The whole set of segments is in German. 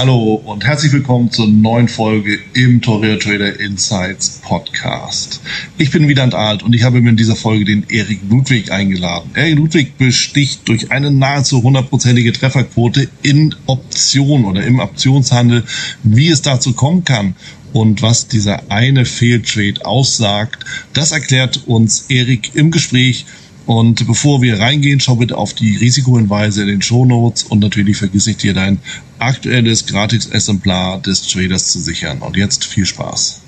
Hallo und herzlich willkommen zur neuen Folge im Toreo Trader Insights Podcast. Ich bin Wieland Alt und ich habe mir in dieser Folge den Erik Ludwig eingeladen. Erik Ludwig besticht durch eine nahezu hundertprozentige Trefferquote in Option oder im Optionshandel, wie es dazu kommen kann und was dieser eine Fehltrade aussagt. Das erklärt uns Erik im Gespräch und bevor wir reingehen, schau bitte auf die Risikohinweise in den Show Notes und natürlich vergiss nicht dir dein aktuelles Gratis-Exemplar des Traders zu sichern. Und jetzt viel Spaß.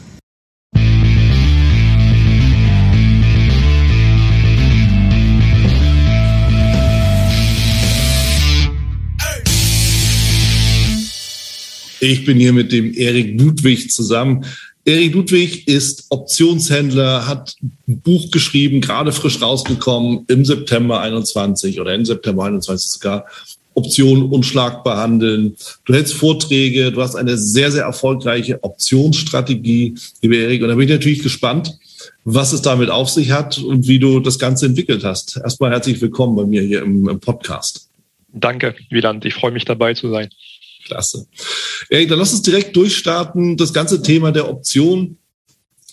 Ich bin hier mit dem Erik Ludwig zusammen. Erik Ludwig ist Optionshändler, hat ein Buch geschrieben, gerade frisch rausgekommen im September 21 oder im September 21 sogar. Optionen unschlagbar handeln. Du hältst Vorträge, du hast eine sehr, sehr erfolgreiche Optionsstrategie, liebe Erik. Und da bin ich natürlich gespannt, was es damit auf sich hat und wie du das Ganze entwickelt hast. Erstmal herzlich willkommen bei mir hier im, im Podcast. Danke, Wieland. Ich freue mich dabei zu sein. Klasse. Erik, dann lass uns direkt durchstarten. Das ganze Thema der Option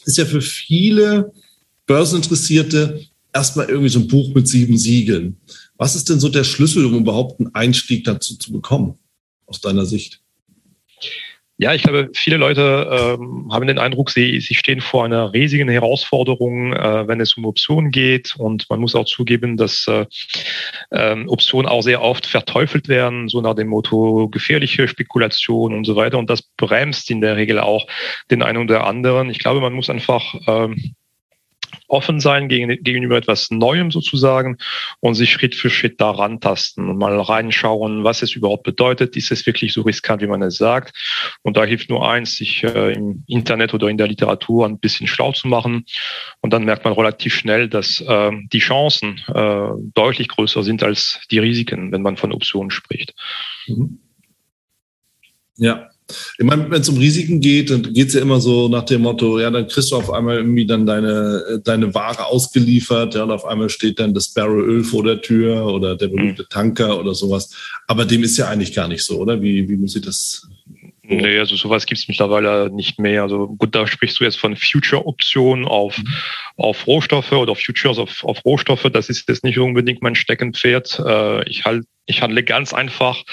ist ja für viele Börseninteressierte erstmal irgendwie so ein Buch mit sieben Siegeln. Was ist denn so der Schlüssel, um überhaupt einen Einstieg dazu zu bekommen, aus deiner Sicht? Ja, ich glaube, viele Leute ähm, haben den Eindruck, sie, sie stehen vor einer riesigen Herausforderung, äh, wenn es um Optionen geht. Und man muss auch zugeben, dass äh, äh, Optionen auch sehr oft verteufelt werden, so nach dem Motto gefährliche Spekulation und so weiter. Und das bremst in der Regel auch den einen oder anderen. Ich glaube, man muss einfach ähm, offen sein gegenüber etwas Neuem sozusagen und sich Schritt für Schritt daran tasten und mal reinschauen, was es überhaupt bedeutet. Ist es wirklich so riskant, wie man es sagt? Und da hilft nur eins, sich äh, im Internet oder in der Literatur ein bisschen schlau zu machen. Und dann merkt man relativ schnell, dass äh, die Chancen äh, deutlich größer sind als die Risiken, wenn man von Optionen spricht. Mhm. Ja, ich meine, wenn es um Risiken geht, dann geht es ja immer so nach dem Motto, ja, dann kriegst du auf einmal irgendwie dann deine, deine Ware ausgeliefert, ja, und auf einmal steht dann das Barrel Öl vor der Tür oder der berühmte mhm. Tanker oder sowas. Aber dem ist ja eigentlich gar nicht so, oder? Wie, wie muss ich das Nee, also sowas gibt es mittlerweile nicht mehr. Also gut, da sprichst du jetzt von Future-Optionen auf, mhm. auf Rohstoffe oder Futures auf, auf Rohstoffe. Das ist jetzt nicht unbedingt mein Steckenpferd. Äh, ich, halt, ich handle ganz einfach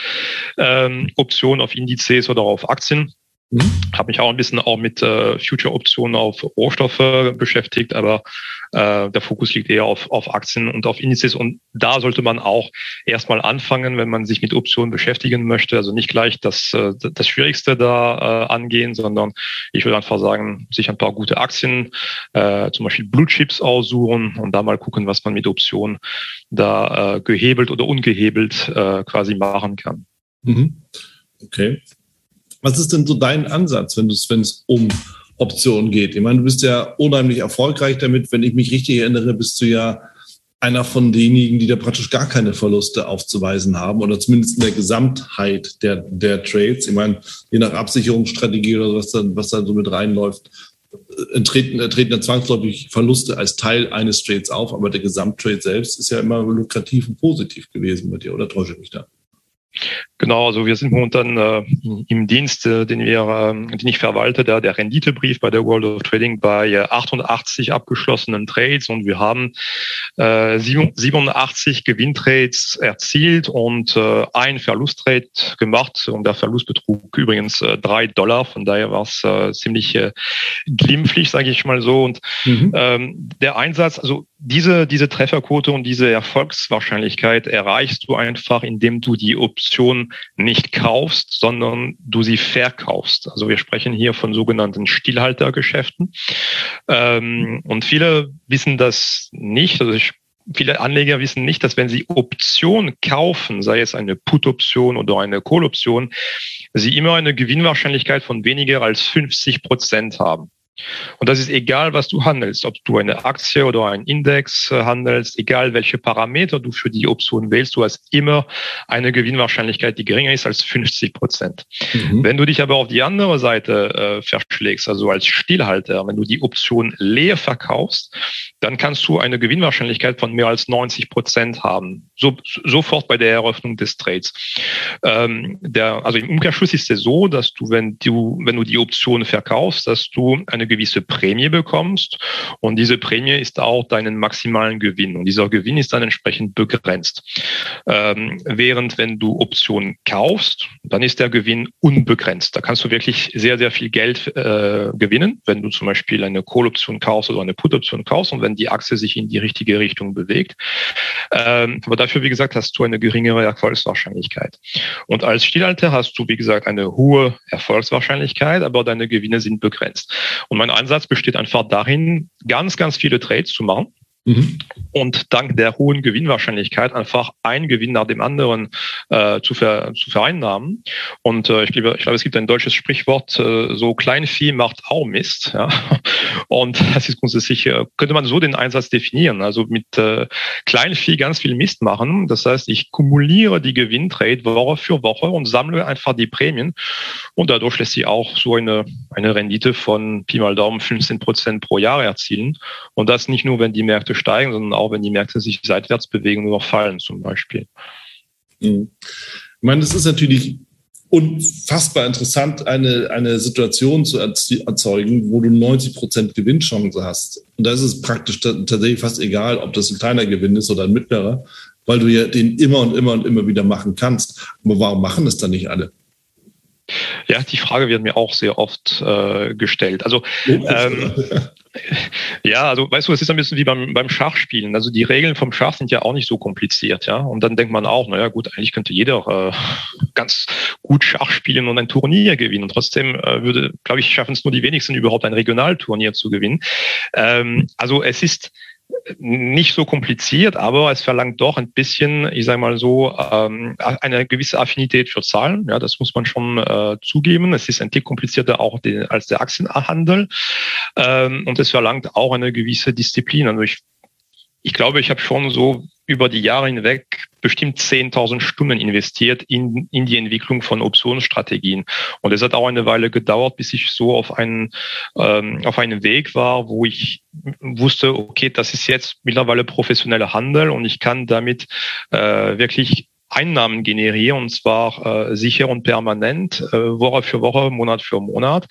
ähm, Optionen auf Indizes oder auf Aktien. Mhm. Habe mich auch ein bisschen auch mit äh, Future-Optionen auf Rohstoffe beschäftigt, aber äh, der Fokus liegt eher auf, auf Aktien und auf Indizes. Und da sollte man auch erstmal anfangen, wenn man sich mit Optionen beschäftigen möchte. Also nicht gleich das, äh, das Schwierigste da äh, angehen, sondern ich würde einfach sagen, sich ein paar gute Aktien, äh, zum Beispiel Blue Chips aussuchen und da mal gucken, was man mit Optionen da äh, gehebelt oder ungehebelt äh, quasi machen kann. Mhm. Okay. Was ist denn so dein Ansatz, wenn es um Optionen geht? Ich meine, du bist ja unheimlich erfolgreich damit. Wenn ich mich richtig erinnere, bist du ja einer von denjenigen, die da praktisch gar keine Verluste aufzuweisen haben oder zumindest in der Gesamtheit der, der Trades. Ich meine, je nach Absicherungsstrategie oder was dann, was dann so mit reinläuft, äh, treten, äh, treten dann zwangsläufig Verluste als Teil eines Trades auf, aber der Gesamttrade selbst ist ja immer lukrativ und positiv gewesen bei dir, oder täusche ich mich da? Genau, also wir sind momentan äh, im Dienst, äh, den wir, äh, den ich verwalte, der, der Renditebrief bei der World of Trading bei 88 abgeschlossenen Trades und wir haben äh, 87 Gewinntrades erzielt und äh, ein Verlusttrade gemacht und der Verlust betrug übrigens äh, drei Dollar, von daher war es äh, ziemlich äh, glimpflich, sage ich mal so. Und mhm. ähm, der Einsatz, also diese, diese Trefferquote und diese Erfolgswahrscheinlichkeit erreichst du einfach, indem du die Option nicht kaufst, sondern du sie verkaufst. Also wir sprechen hier von sogenannten Stillhaltergeschäften. Ähm, und viele wissen das nicht. Also ich Viele Anleger wissen nicht, dass wenn sie Option kaufen, sei es eine Put-Option oder eine Call-Option, sie immer eine Gewinnwahrscheinlichkeit von weniger als 50 Prozent haben. Und das ist egal, was du handelst, ob du eine Aktie oder einen Index äh, handelst, egal welche Parameter du für die Option wählst, du hast immer eine Gewinnwahrscheinlichkeit, die geringer ist als 50 Prozent. Mhm. Wenn du dich aber auf die andere Seite äh, verschlägst, also als Stillhalter, wenn du die Option leer verkaufst, dann kannst du eine Gewinnwahrscheinlichkeit von mehr als 90 Prozent haben. So, sofort bei der Eröffnung des Trades. Ähm, der, also im Umkehrschluss ist es so, dass du, wenn du, wenn du die Option verkaufst, dass du eine gewisse Prämie bekommst und diese Prämie ist auch deinen maximalen Gewinn und dieser Gewinn ist dann entsprechend begrenzt. Ähm, während wenn du Optionen kaufst, dann ist der Gewinn unbegrenzt. Da kannst du wirklich sehr, sehr viel Geld äh, gewinnen, wenn du zum Beispiel eine Call-Option kaufst oder eine Put-Option kaufst und wenn die Achse sich in die richtige Richtung bewegt. Ähm, aber dafür, wie gesagt, hast du eine geringere Erfolgswahrscheinlichkeit. Und als Stillhalter hast du, wie gesagt, eine hohe Erfolgswahrscheinlichkeit, aber deine Gewinne sind begrenzt. Und und mein Ansatz besteht einfach darin, ganz, ganz viele Trades zu machen Mhm. Und dank der hohen Gewinnwahrscheinlichkeit einfach ein Gewinn nach dem anderen äh, zu, ver, zu vereinnahmen. Und äh, ich, glaube, ich glaube, es gibt ein deutsches Sprichwort, äh, so Kleinvieh macht auch Mist. Ja? Und das ist grundsätzlich, äh, könnte man so den Einsatz definieren. Also mit äh, Kleinvieh ganz viel Mist machen. Das heißt, ich kumuliere die Gewinntrade Woche für Woche und sammle einfach die Prämien. Und dadurch lässt sich auch so eine, eine Rendite von Pi mal Daumen 15 Prozent pro Jahr erzielen. Und das nicht nur, wenn die Märkte steigen, sondern auch wenn die Märkte sich seitwärts bewegen oder fallen zum Beispiel. Mhm. Ich meine, das ist natürlich unfassbar interessant, eine, eine Situation zu erzeugen, wo du 90 Prozent Gewinnchance hast. Und da ist es praktisch tatsächlich fast egal, ob das ein kleiner Gewinn ist oder ein mittlerer, weil du ja den immer und immer und immer wieder machen kannst. Aber warum machen es dann nicht alle? Ja, die Frage wird mir auch sehr oft äh, gestellt. Also ähm, ja, also weißt du, es ist ein bisschen wie beim, beim Schachspielen. Also die Regeln vom Schach sind ja auch nicht so kompliziert, ja. Und dann denkt man auch, naja gut, eigentlich könnte jeder äh, ganz gut Schach spielen und ein Turnier gewinnen. Und trotzdem äh, würde, glaube ich, schaffen es nur die wenigsten überhaupt ein Regionalturnier zu gewinnen. Ähm, also es ist nicht so kompliziert, aber es verlangt doch ein bisschen, ich sage mal so, ähm, eine gewisse Affinität für Zahlen. Ja, das muss man schon äh, zugeben. Es ist ein Tick komplizierter auch als der Aktienhandel ähm, und es verlangt auch eine gewisse Disziplin. Also ich ich glaube, ich habe schon so über die Jahre hinweg bestimmt 10.000 Stunden investiert in, in die Entwicklung von Optionsstrategien. Und es hat auch eine Weile gedauert, bis ich so auf einen, ähm, auf einen Weg war, wo ich wusste, okay, das ist jetzt mittlerweile professioneller Handel und ich kann damit äh, wirklich Einnahmen generieren und zwar äh, sicher und permanent, äh, Woche für Woche, Monat für Monat.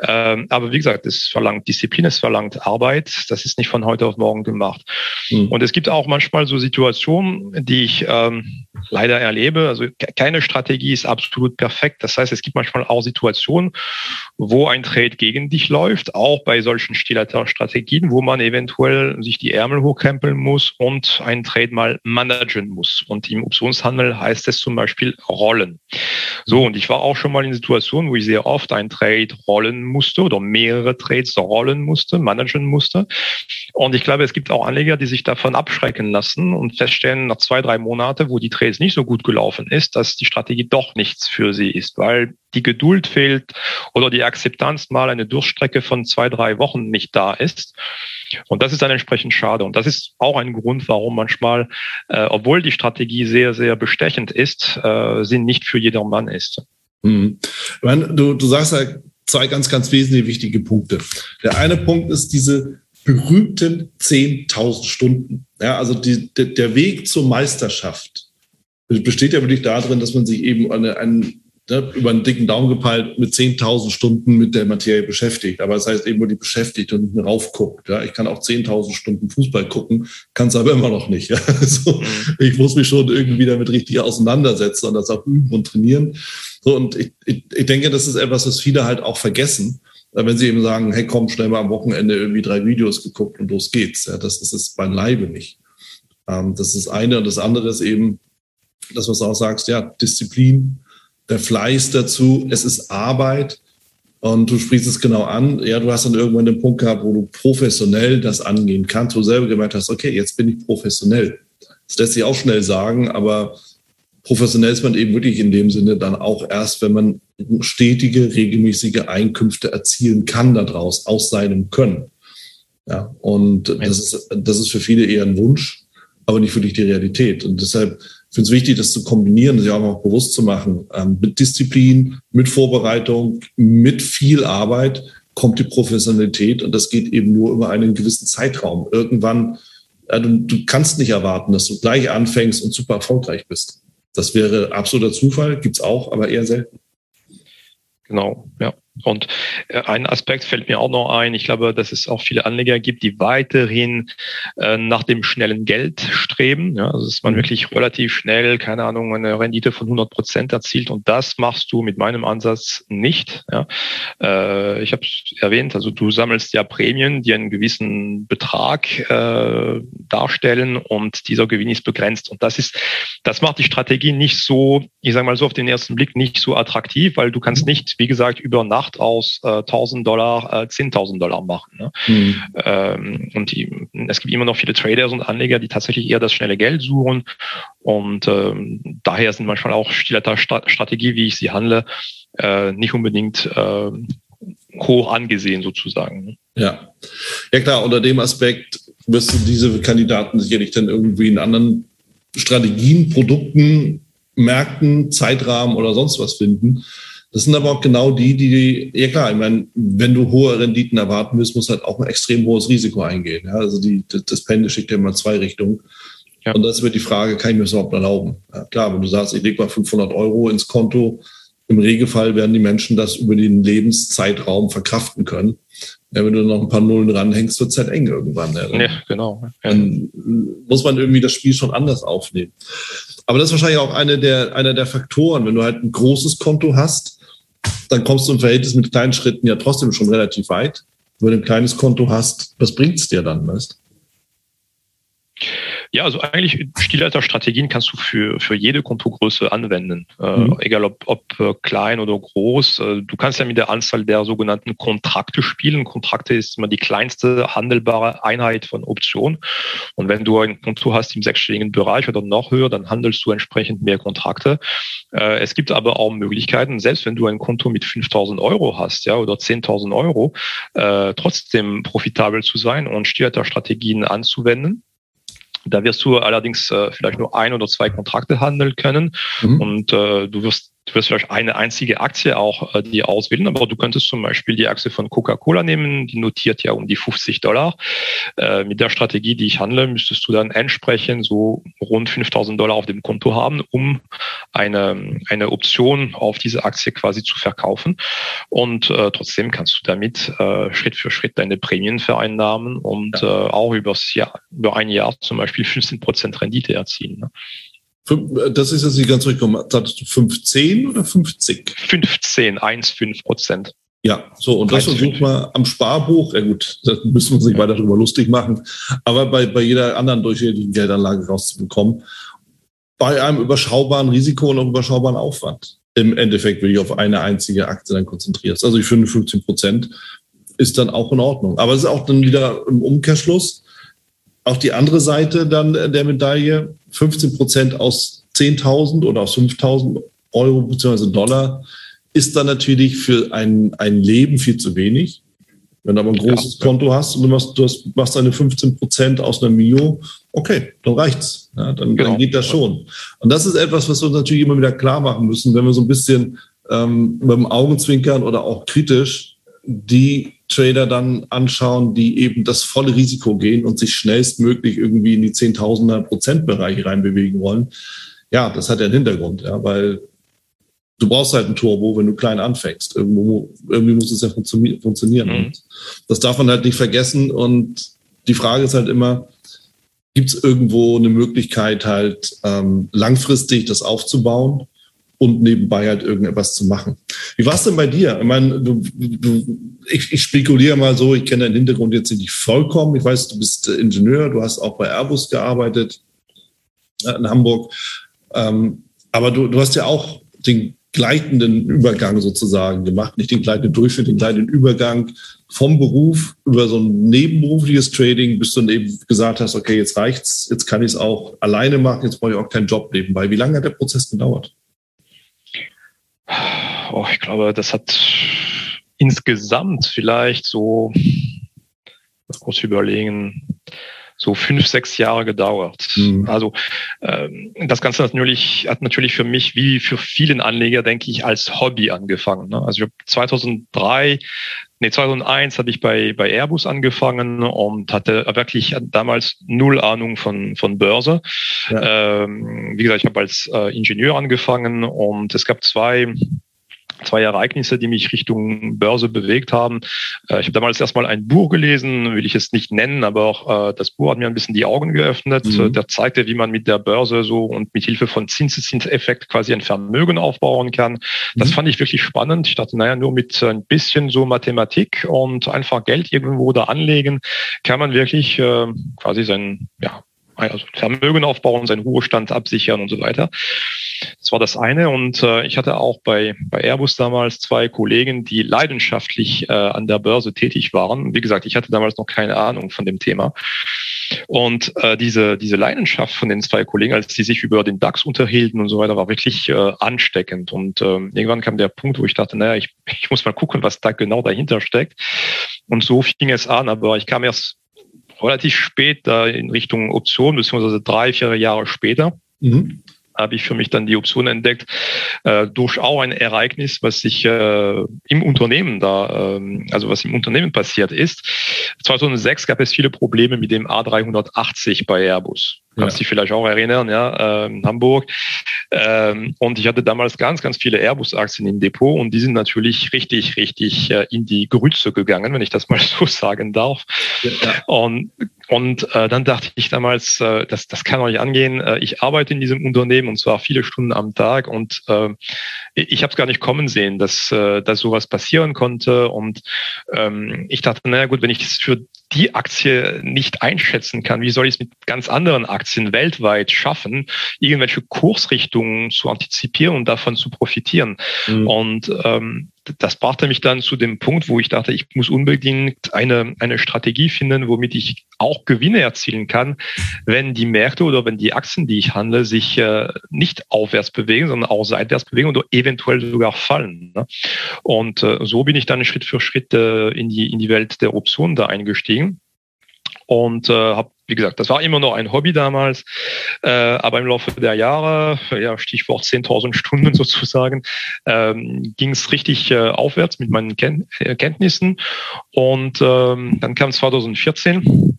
Ähm, aber wie gesagt, es verlangt Disziplin, es verlangt Arbeit. Das ist nicht von heute auf morgen gemacht. Mhm. Und es gibt auch manchmal so Situationen, die ich ähm, leider erlebe. Also keine Strategie ist absolut perfekt. Das heißt, es gibt manchmal auch Situationen, wo ein Trade gegen dich läuft, auch bei solchen Strategien, wo man eventuell sich die Ärmel hochkrempeln muss und einen Trade mal managen muss. Und im Optionshandel Handel heißt es zum Beispiel Rollen. So, und ich war auch schon mal in Situationen, wo ich sehr oft ein Trade rollen musste oder mehrere Trades rollen musste, managen musste. Und ich glaube, es gibt auch Anleger, die sich davon abschrecken lassen und feststellen nach zwei, drei Monate, wo die Trades nicht so gut gelaufen ist, dass die Strategie doch nichts für sie ist, weil die Geduld fehlt oder die Akzeptanz mal eine Durchstrecke von zwei, drei Wochen nicht da ist. Und das ist dann entsprechend schade. Und das ist auch ein Grund, warum manchmal, äh, obwohl die Strategie sehr, sehr bestechend ist, äh, sie nicht für jedermann ist. Ich meine, du, du sagst ja zwei ganz, ganz wesentliche wichtige Punkte. Der eine Punkt ist diese berühmten 10.000 Stunden. Ja, also die, der Weg zur Meisterschaft besteht ja wirklich darin, dass man sich eben eine, einen ne, über einen dicken Daumen gepeilt mit 10.000 Stunden mit der Materie beschäftigt. Aber das heißt eben nur die beschäftigt und nicht mehr raufguckt. Ja. Ich kann auch 10.000 Stunden Fußball gucken, kann es aber immer noch nicht. Ja. Also. Ich muss mich schon irgendwie damit richtig auseinandersetzen und das auch üben und trainieren. So, und ich, ich, ich denke, das ist etwas, was viele halt auch vergessen wenn sie eben sagen, hey, komm, schnell mal am Wochenende irgendwie drei Videos geguckt und los geht's. Ja, das, das ist beileibe nicht. Ähm, das ist eine und das andere ist eben, das, was du auch sagst, ja, Disziplin, der Fleiß dazu, es ist Arbeit. Und du sprichst es genau an. Ja, du hast dann irgendwann den Punkt gehabt, wo du professionell das angehen kannst, wo du selber gemerkt hast, okay, jetzt bin ich professionell. Das lässt sich auch schnell sagen, aber professionell ist man eben wirklich in dem Sinne dann auch erst, wenn man stetige, regelmäßige Einkünfte erzielen kann daraus, aus seinem Können. Ja, und das ist, das ist für viele eher ein Wunsch, aber nicht wirklich die Realität. Und deshalb finde ich es wichtig, das zu kombinieren, sich auch noch bewusst zu machen. Ähm, mit Disziplin, mit Vorbereitung, mit viel Arbeit kommt die Professionalität und das geht eben nur über einen gewissen Zeitraum. Irgendwann, äh, du, du kannst nicht erwarten, dass du gleich anfängst und super erfolgreich bist. Das wäre absoluter Zufall, gibt's auch, aber eher selten. Genau, ja. Und äh, ein Aspekt fällt mir auch noch ein. Ich glaube, dass es auch viele Anleger gibt, die weiterhin äh, nach dem schnellen Geld streben. Ja, also dass man mhm. wirklich relativ schnell, keine Ahnung, eine Rendite von 100 Prozent erzielt. Und das machst du mit meinem Ansatz nicht. Ja. Äh, ich habe es erwähnt, also du sammelst ja Prämien, die einen gewissen Betrag äh, darstellen und dieser Gewinn ist begrenzt. Und das ist, das macht die Strategie nicht so, ich sage mal so auf den ersten Blick nicht so attraktiv, weil du kannst mhm. nicht, wie gesagt, über Nacht Nacht aus äh, 1000 Dollar äh, 10.000 Dollar machen. Ne? Mhm. Ähm, und die, es gibt immer noch viele Traders und Anleger, die tatsächlich eher das schnelle Geld suchen. Und ähm, daher sind manchmal auch Stiletter Strategie, wie ich sie handle, äh, nicht unbedingt äh, hoch angesehen sozusagen. Ne? Ja. ja klar, unter dem Aspekt wirst du diese Kandidaten sicherlich dann irgendwie in anderen Strategien, Produkten, Märkten, Zeitrahmen oder sonst was finden. Das sind aber auch genau die, die, ja klar, ich meine, wenn du hohe Renditen erwarten willst, muss halt auch ein extrem hohes Risiko eingehen. Ja? Also die, das Pendel schickt ja immer zwei Richtungen. Ja. Und das wird die Frage, kann ich mir das überhaupt erlauben? Ja, klar, wenn du sagst, ich lege mal 500 Euro ins Konto, im Regelfall werden die Menschen das über den Lebenszeitraum verkraften können. Ja, wenn du noch ein paar Nullen ranhängst, wird es halt eng irgendwann. Ja, ja genau. Dann muss man irgendwie das Spiel schon anders aufnehmen. Aber das ist wahrscheinlich auch eine der, einer der Faktoren. Wenn du halt ein großes Konto hast, dann kommst du im Verhältnis mit kleinen Schritten ja trotzdem schon relativ weit. Wenn du ein kleines Konto hast, was bringt es dir dann, weißt ja, also eigentlich Stilhalterstrategien kannst du für, für jede Kontogröße anwenden, äh, mhm. äh, egal ob, ob äh, klein oder groß. Äh, du kannst ja mit der Anzahl der sogenannten Kontrakte spielen. Kontrakte ist immer die kleinste handelbare Einheit von Optionen. Und wenn du ein Konto hast im sechsstelligen Bereich oder noch höher, dann handelst du entsprechend mehr Kontrakte. Äh, es gibt aber auch Möglichkeiten, selbst wenn du ein Konto mit 5000 Euro hast, ja, oder 10.000 Euro, äh, trotzdem profitabel zu sein und Stilhalterstrategien anzuwenden. Da wirst du allerdings äh, vielleicht nur ein oder zwei Kontrakte handeln können mhm. und äh, du wirst Du wirst vielleicht eine einzige Aktie auch äh, die auswählen, aber du könntest zum Beispiel die Aktie von Coca-Cola nehmen, die notiert ja um die 50 Dollar. Äh, mit der Strategie, die ich handle, müsstest du dann entsprechend so rund 5000 Dollar auf dem Konto haben, um eine, eine Option auf diese Aktie quasi zu verkaufen. Und äh, trotzdem kannst du damit äh, Schritt für Schritt deine Prämien vereinnahmen und ja. äh, auch übers Jahr, über ein Jahr zum Beispiel 15 Prozent Rendite erzielen. Ne? Das ist jetzt nicht ganz richtig. Hattest du 15 oder 50? 15, 1,5 Prozent. Ja, so, und das versucht man am Sparbuch, ja gut, da müssen wir uns nicht weiter darüber lustig machen, aber bei, bei jeder anderen durchschnittlichen Geldanlage rauszubekommen, bei einem überschaubaren Risiko und auch überschaubaren Aufwand. Im Endeffekt, wenn ich auf eine einzige Aktie dann konzentrierst. Also ich finde 15 Prozent ist dann auch in Ordnung. Aber es ist auch dann wieder im Umkehrschluss, auch die andere Seite dann der Medaille, 15 Prozent aus 10.000 oder aus 5.000 Euro bzw. Dollar ist dann natürlich für ein, ein Leben viel zu wenig. Wenn du aber ein großes ja, Konto hast und du machst, du hast, machst deine 15 Prozent aus einer Mio, okay, dann reicht's. Ja, dann, genau. dann geht das schon. Und das ist etwas, was wir uns natürlich immer wieder klar machen müssen, wenn wir so ein bisschen ähm, mit dem Augenzwinkern oder auch kritisch die Trader dann anschauen, die eben das volle Risiko gehen und sich schnellstmöglich irgendwie in die Zehntausender Prozentbereiche reinbewegen wollen. Ja, das hat ja einen Hintergrund, ja, weil du brauchst halt ein Turbo, wenn du klein anfängst. Irgendwo, irgendwie muss es ja funktionieren. Mhm. Das darf man halt nicht vergessen. Und die Frage ist halt immer, gibt es irgendwo eine Möglichkeit, halt ähm, langfristig das aufzubauen? Und nebenbei halt irgendetwas zu machen. Wie war es denn bei dir? Ich meine, du, du, ich, ich spekuliere mal so, ich kenne deinen Hintergrund jetzt nicht vollkommen. Ich weiß, du bist Ingenieur, du hast auch bei Airbus gearbeitet äh, in Hamburg. Ähm, aber du, du hast ja auch den gleitenden Übergang sozusagen gemacht, nicht den gleitenden Durchschnitt, den gleitenden Übergang vom Beruf über so ein nebenberufliches Trading, bis du dann eben gesagt hast, okay, jetzt reicht's, jetzt kann ich es auch alleine machen, jetzt brauche ich auch keinen Job nebenbei. Wie lange hat der Prozess gedauert? Oh, ich glaube, das hat insgesamt vielleicht so, kurz überlegen, so fünf, sechs Jahre gedauert. Mhm. Also ähm, das Ganze natürlich, hat natürlich für mich wie für vielen Anleger, denke ich, als Hobby angefangen. Ne? Also ich habe 2003 Nee, 2001 habe ich bei, bei Airbus angefangen und hatte wirklich damals null Ahnung von, von Börse. Ja. Ähm, wie gesagt, ich habe als äh, Ingenieur angefangen und es gab zwei zwei Ereignisse, die mich Richtung Börse bewegt haben. Äh, ich habe damals erstmal ein Buch gelesen, will ich es nicht nennen, aber auch äh, das Buch hat mir ein bisschen die Augen geöffnet. Mhm. Der zeigte, wie man mit der Börse so und mit Hilfe von Zinseszinseffekt quasi ein Vermögen aufbauen kann. Das mhm. fand ich wirklich spannend. Ich dachte, naja, nur mit ein bisschen so Mathematik und einfach Geld irgendwo da anlegen, kann man wirklich äh, quasi sein, ja, also Vermögen aufbauen, seinen Ruhestand absichern und so weiter. Das war das eine. Und äh, ich hatte auch bei, bei Airbus damals zwei Kollegen, die leidenschaftlich äh, an der Börse tätig waren. Wie gesagt, ich hatte damals noch keine Ahnung von dem Thema. Und äh, diese, diese Leidenschaft von den zwei Kollegen, als die sich über den DAX unterhielten und so weiter, war wirklich äh, ansteckend. Und äh, irgendwann kam der Punkt, wo ich dachte, naja, ich, ich muss mal gucken, was da genau dahinter steckt. Und so fing es an, aber ich kam erst relativ spät in Richtung Option, beziehungsweise drei, vier Jahre später. Mhm habe ich für mich dann die Option entdeckt, äh, durch auch ein Ereignis, was sich äh, im Unternehmen da, äh, also was im Unternehmen passiert ist. 2006 gab es viele Probleme mit dem A380 bei Airbus. Kannst ja. dich vielleicht auch erinnern, ja, äh, Hamburg. Ähm, und ich hatte damals ganz, ganz viele Airbus-Aktien im Depot und die sind natürlich richtig, richtig äh, in die Grütze gegangen, wenn ich das mal so sagen darf. Ja, ja. Und und äh, dann dachte ich damals, äh, das, das kann doch nicht angehen. Äh, ich arbeite in diesem Unternehmen und zwar viele Stunden am Tag und äh, ich habe es gar nicht kommen sehen, dass, äh, dass sowas passieren konnte. Und ähm, ich dachte, naja gut, wenn ich es für die Aktie nicht einschätzen kann, wie soll ich es mit ganz anderen Aktien weltweit schaffen, irgendwelche Kursrichtungen zu antizipieren und davon zu profitieren? Mhm. Und ähm, das brachte mich dann zu dem Punkt, wo ich dachte, ich muss unbedingt eine, eine Strategie finden, womit ich auch Gewinne erzielen kann, wenn die Märkte oder wenn die Aktien, die ich handle, sich äh, nicht aufwärts bewegen, sondern auch seitwärts bewegen oder eventuell sogar fallen. Ne? Und äh, so bin ich dann Schritt für Schritt äh, in, die, in die Welt der Optionen da eingestiegen und äh, habe wie gesagt, das war immer noch ein Hobby damals, äh, aber im Laufe der Jahre, ja, Stichwort 10.000 Stunden sozusagen, ähm, ging es richtig äh, aufwärts mit meinen Ken Kenntnissen. Und ähm, dann kam 2014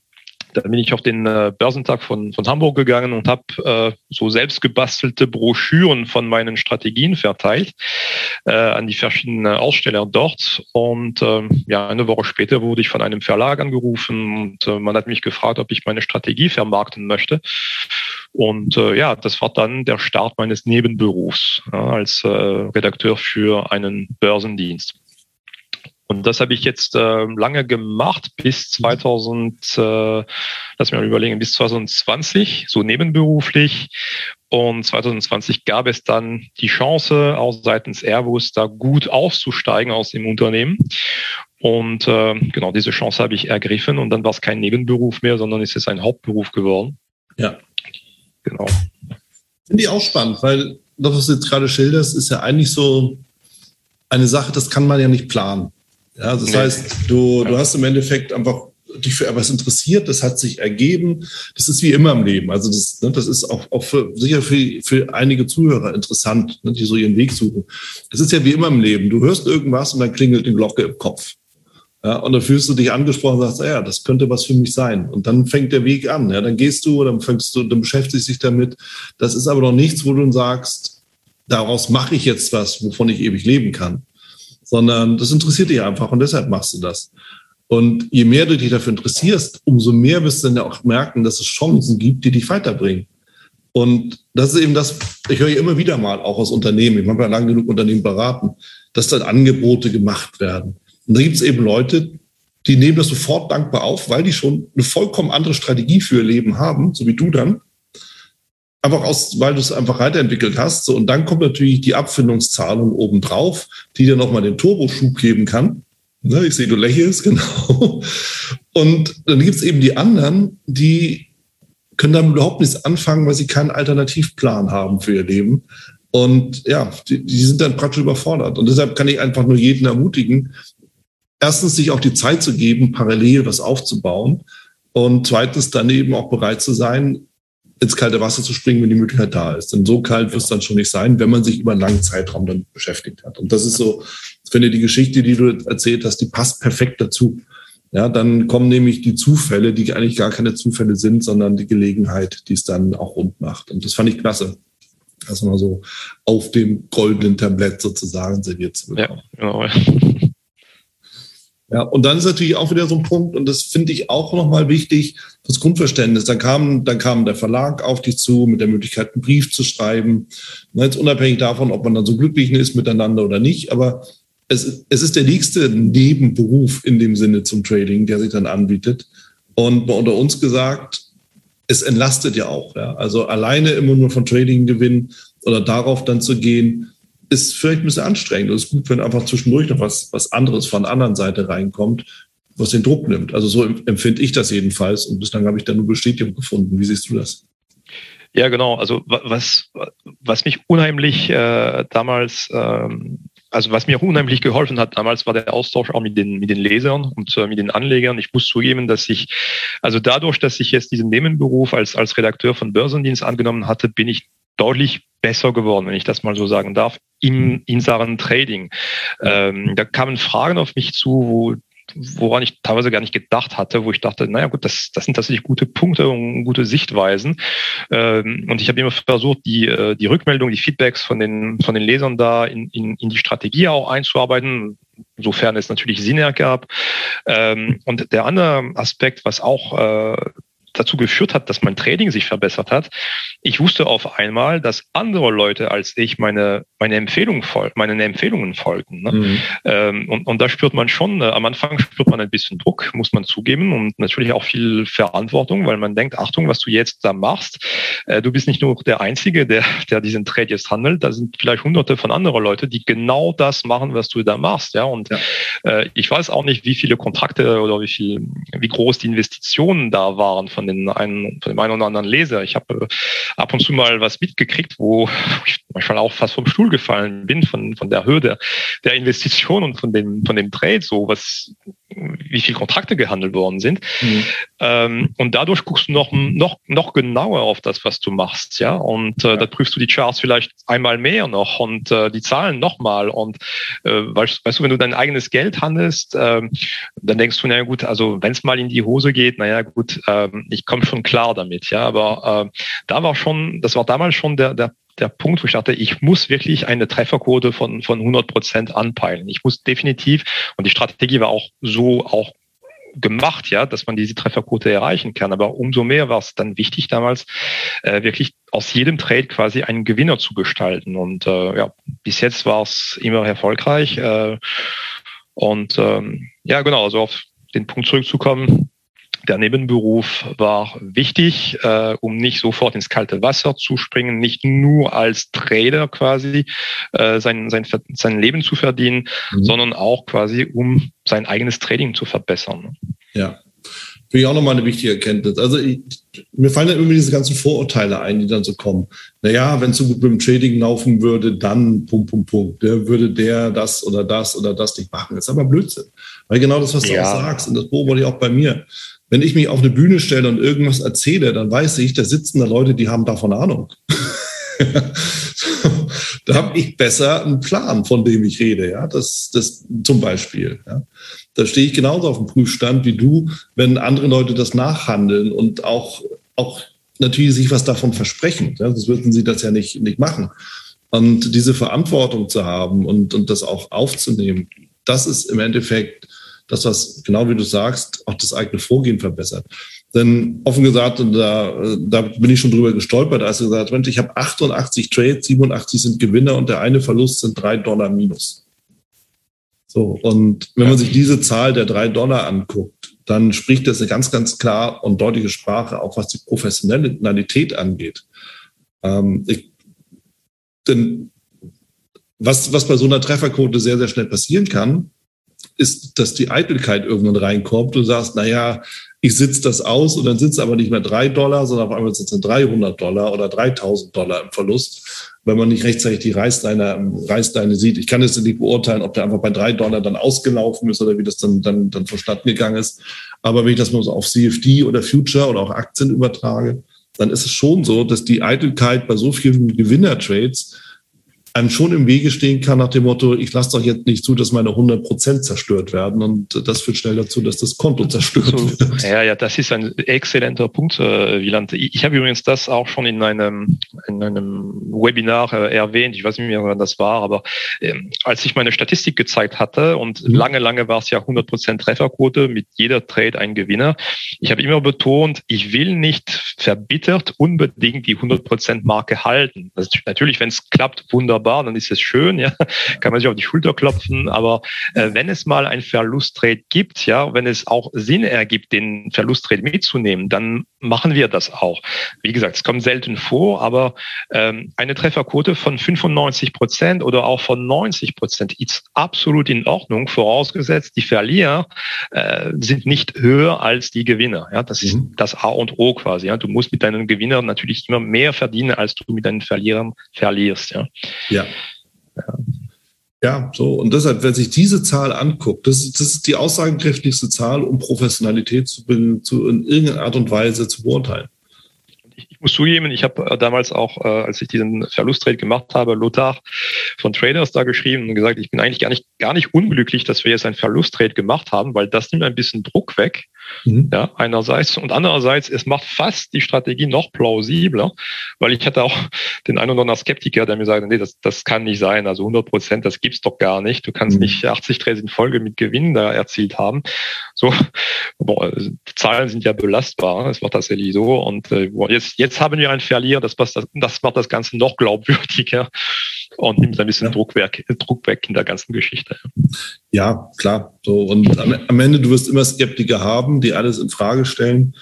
da bin ich auf den äh, Börsentag von, von Hamburg gegangen und habe äh, so selbst gebastelte Broschüren von meinen Strategien verteilt äh, an die verschiedenen Aussteller dort. Und äh, ja, eine Woche später wurde ich von einem Verlag angerufen und äh, man hat mich gefragt, ob ich meine Strategie vermarkten möchte. Und äh, ja, das war dann der Start meines Nebenberufs ja, als äh, Redakteur für einen Börsendienst. Und das habe ich jetzt äh, lange gemacht, bis 2000, äh, lass mich mal überlegen, bis 2020, so nebenberuflich. Und 2020 gab es dann die Chance, auch seitens Airbus da gut auszusteigen aus dem Unternehmen. Und äh, genau diese Chance habe ich ergriffen und dann war es kein Nebenberuf mehr, sondern es ist ein Hauptberuf geworden. Ja. Genau. Finde ich auch spannend, weil das, was du jetzt gerade schilderst, ist ja eigentlich so eine Sache, das kann man ja nicht planen. Ja, das nee. heißt, du, du hast im Endeffekt einfach dich für etwas interessiert, das hat sich ergeben. Das ist wie immer im Leben. Also das, ne, das ist auch, auch für, sicher für, für einige Zuhörer interessant, ne, die so ihren Weg suchen. Es ist ja wie immer im Leben. Du hörst irgendwas und dann klingelt die Glocke im Kopf. Ja, und dann fühlst du dich angesprochen und sagst, ja, das könnte was für mich sein. Und dann fängt der Weg an. Ja, dann gehst du, dann fängst du, dann beschäftigst dich damit. Das ist aber noch nichts, wo du dann sagst, daraus mache ich jetzt was, wovon ich ewig leben kann sondern das interessiert dich einfach und deshalb machst du das. Und je mehr du dich dafür interessierst, umso mehr wirst du dann ja auch merken, dass es Chancen gibt, die dich weiterbringen. Und das ist eben das, ich höre immer wieder mal, auch aus Unternehmen, ich habe ja lange genug Unternehmen beraten, dass dann Angebote gemacht werden. Und da gibt es eben Leute, die nehmen das sofort dankbar auf, weil die schon eine vollkommen andere Strategie für ihr Leben haben, so wie du dann. Einfach aus, weil du es einfach weiterentwickelt hast. So, und dann kommt natürlich die Abfindungszahlung obendrauf, die dir nochmal den Turboschub geben kann. Ne, ich sehe, du lächelst, genau. Und dann gibt es eben die anderen, die können damit überhaupt nichts anfangen, weil sie keinen Alternativplan haben für ihr Leben. Und ja, die, die sind dann praktisch überfordert. Und deshalb kann ich einfach nur jeden ermutigen, erstens sich auch die Zeit zu geben, parallel was aufzubauen. Und zweitens dann eben auch bereit zu sein, ins kalte Wasser zu springen, wenn die Möglichkeit da ist. Denn so kalt wird es dann schon nicht sein, wenn man sich über einen langen Zeitraum dann beschäftigt hat. Und das ist so, ich finde die Geschichte, die du erzählt hast, die passt perfekt dazu. Ja, dann kommen nämlich die Zufälle, die eigentlich gar keine Zufälle sind, sondern die Gelegenheit, die es dann auch rund macht. Und das fand ich klasse. Das mal so auf dem goldenen Tablett sozusagen serviert zu bekommen. Ja, genau. Ja, und dann ist natürlich auch wieder so ein Punkt, und das finde ich auch nochmal wichtig, das Grundverständnis. Dann kam, dann kam der Verlag auf dich zu mit der Möglichkeit, einen Brief zu schreiben. Jetzt unabhängig davon, ob man dann so glücklich ist miteinander oder nicht, aber es, es ist der nächste Nebenberuf in dem Sinne zum Trading, der sich dann anbietet. Und unter uns gesagt, es entlastet ja auch. Ja. Also alleine immer nur von Trading gewinnen oder darauf dann zu gehen, ist vielleicht ein bisschen anstrengend. Es ist gut, wenn einfach zwischendurch noch was, was anderes von der anderen Seite reinkommt, was den Druck nimmt. Also so empfinde ich das jedenfalls. Und bislang habe ich da nur Bestätigung gefunden. Wie siehst du das? Ja, genau. Also was, was mich unheimlich äh, damals, ähm, also was mir unheimlich geholfen hat damals, war der Austausch auch mit den, mit den Lesern und äh, mit den Anlegern. Ich muss zugeben, dass ich, also dadurch, dass ich jetzt diesen Nebenberuf als, als Redakteur von Börsendienst angenommen hatte, bin ich deutlich besser geworden, wenn ich das mal so sagen darf, im, in Sachen Trading. Ähm, da kamen Fragen auf mich zu, wo woran ich teilweise gar nicht gedacht hatte, wo ich dachte, naja gut, das, das sind tatsächlich gute Punkte und gute Sichtweisen. Ähm, und ich habe immer versucht, die, äh, die Rückmeldung, die Feedbacks von den, von den Lesern da in, in, in die Strategie auch einzuarbeiten, sofern es natürlich Sinn ergab. Ähm, und der andere Aspekt, was auch äh, dazu geführt hat, dass mein Trading sich verbessert hat. Ich wusste auf einmal, dass andere Leute als ich meine, meine Empfehlungen fol meinen Empfehlungen folgten. Ne? Mhm. Ähm, und, und da spürt man schon, äh, am Anfang spürt man ein bisschen Druck, muss man zugeben, und natürlich auch viel Verantwortung, weil man denkt, Achtung, was du jetzt da machst, äh, du bist nicht nur der Einzige, der, der diesen Trade jetzt handelt, da sind vielleicht hunderte von anderen Leute, die genau das machen, was du da machst. Ja, und ja. Äh, ich weiß auch nicht, wie viele Kontrakte oder wie viel, wie groß die Investitionen da waren von von, den einen, von dem einen oder anderen Leser. Ich habe äh, ab und zu mal was mitgekriegt, wo ich manchmal auch fast vom Stuhl gefallen bin von, von der Höhe der, der Investition und von dem, von dem Trade, so was, wie viele Kontrakte gehandelt worden sind. Mhm. Ähm, und dadurch guckst du noch, noch, noch genauer auf das, was du machst, ja. Und äh, ja. da prüfst du die Charts vielleicht einmal mehr noch und äh, die Zahlen nochmal. Und äh, weißt, weißt du, wenn du dein eigenes Geld handelst, äh, dann denkst du, naja gut, also wenn es mal in die Hose geht, naja gut, äh, ich komme schon klar damit, ja. Aber äh, da war schon, das war damals schon der, der der Punkt, wo ich dachte, ich muss wirklich eine Trefferquote von, von 100 Prozent anpeilen. Ich muss definitiv, und die Strategie war auch so auch gemacht, ja, dass man diese Trefferquote erreichen kann. Aber umso mehr war es dann wichtig damals, äh, wirklich aus jedem Trade quasi einen Gewinner zu gestalten. Und äh, ja, bis jetzt war es immer erfolgreich. Äh, und ähm, ja, genau, also auf den Punkt zurückzukommen, der Nebenberuf war wichtig, äh, um nicht sofort ins kalte Wasser zu springen, nicht nur als Trader quasi äh, sein, sein, sein Leben zu verdienen, mhm. sondern auch quasi, um sein eigenes Trading zu verbessern. Ja, finde ich auch nochmal eine wichtige Erkenntnis. Also ich, mir fallen dann immer diese ganzen Vorurteile ein, die dann so kommen. Naja, wenn es so gut mit dem Trading laufen würde, dann Punkt, Punkt, Punkt. Der würde der das oder das oder das nicht machen. Das ist aber Blödsinn. Weil genau das, was du ja. auch sagst, und das beobachte ich auch bei mir wenn ich mich auf eine Bühne stelle und irgendwas erzähle, dann weiß ich, da sitzen da Leute, die haben davon Ahnung. da habe ich besser einen Plan, von dem ich rede. Ja, das, das zum Beispiel. Ja. Da stehe ich genauso auf dem Prüfstand wie du, wenn andere Leute das nachhandeln und auch, auch natürlich sich was davon versprechen. Ja, sonst würden sie das ja nicht, nicht machen. Und diese Verantwortung zu haben und, und das auch aufzunehmen, das ist im Endeffekt das, was genau wie du sagst, auch das eigene Vorgehen verbessert. Denn offen gesagt, und da, da bin ich schon drüber gestolpert, als du gesagt Mensch, ich habe 88 Trades, 87 sind Gewinner und der eine Verlust sind drei Dollar minus. So, und wenn man sich diese Zahl der drei Dollar anguckt, dann spricht das eine ganz, ganz klar und deutliche Sprache, auch was die Professionalität angeht. Ähm, ich, denn was, was bei so einer Trefferquote sehr, sehr schnell passieren kann, ist, dass die Eitelkeit irgendwann reinkommt. Du sagst, naja, ich sitze das aus und dann sind aber nicht mehr drei Dollar, sondern auf einmal sind es 300 Dollar oder 3000 Dollar im Verlust, wenn man nicht rechtzeitig die Reißleine, Reißleine sieht. Ich kann jetzt nicht beurteilen, ob der einfach bei drei Dollar dann ausgelaufen ist oder wie das dann, dann, dann verstanden gegangen ist. Aber wenn ich das mal so auf CFD oder Future oder auch Aktien übertrage, dann ist es schon so, dass die Eitelkeit bei so vielen Gewinnertrades einem schon im Wege stehen kann nach dem Motto, ich lasse doch jetzt nicht zu, dass meine 100 Prozent zerstört werden und das führt schnell dazu, dass das Konto zerstört so, wird. Ja, ja, das ist ein exzellenter Punkt, äh, Wieland. Ich habe übrigens das auch schon in einem, in einem Webinar äh, erwähnt, ich weiß nicht mehr, wann das war, aber äh, als ich meine Statistik gezeigt hatte und mhm. lange, lange war es ja 100 Prozent Trefferquote, mit jeder Trade ein Gewinner. Ich habe immer betont, ich will nicht verbittert unbedingt die 100 Prozent Marke halten. Ist natürlich, wenn es klappt, wunderbar wunderbar, dann ist es schön, ja, kann man sich auf die Schulter klopfen. Aber äh, wenn es mal ein Verlusttrade gibt, ja, wenn es auch Sinn ergibt, den Verlusttrade mitzunehmen, dann machen wir das auch. Wie gesagt, es kommt selten vor, aber ähm, eine Trefferquote von 95 Prozent oder auch von 90 Prozent ist absolut in Ordnung, vorausgesetzt, die Verlierer äh, sind nicht höher als die Gewinner. Ja, das ist mhm. das A und O quasi. Ja, du musst mit deinen Gewinnern natürlich immer mehr verdienen, als du mit deinen Verlierern verlierst. Ja. Ja. ja. Ja, so. Und deshalb, wenn sich diese Zahl anguckt, das, das ist die aussagenkräftigste Zahl, um Professionalität zu, zu, in irgendeiner Art und Weise zu beurteilen. Muss zugeben, ich habe äh, damals auch, äh, als ich diesen Verlusttrade gemacht habe, Lothar von Traders da geschrieben und gesagt, ich bin eigentlich gar nicht, gar nicht unglücklich, dass wir jetzt einen Verlusttrade gemacht haben, weil das nimmt ein bisschen Druck weg. Mhm. Ja, einerseits. Und andererseits, es macht fast die Strategie noch plausibler, weil ich hatte auch den einen oder anderen Skeptiker, der mir sagt, nee, das, das kann nicht sein. Also 100 Prozent, das gibt's doch gar nicht. Du kannst mhm. nicht 80 Trades in Folge mit Gewinn da erzielt haben. So, boah, die Zahlen sind ja belastbar. Es war tatsächlich so. Und äh, jetzt, jetzt haben wir einen Verlierer. Das, das, das macht das Ganze noch glaubwürdiger und nimmt ein bisschen ja. Druck, weg, Druck weg in der ganzen Geschichte. Ja, klar. So, und am, am Ende, du wirst immer Skeptiker haben, die alles in Frage stellen.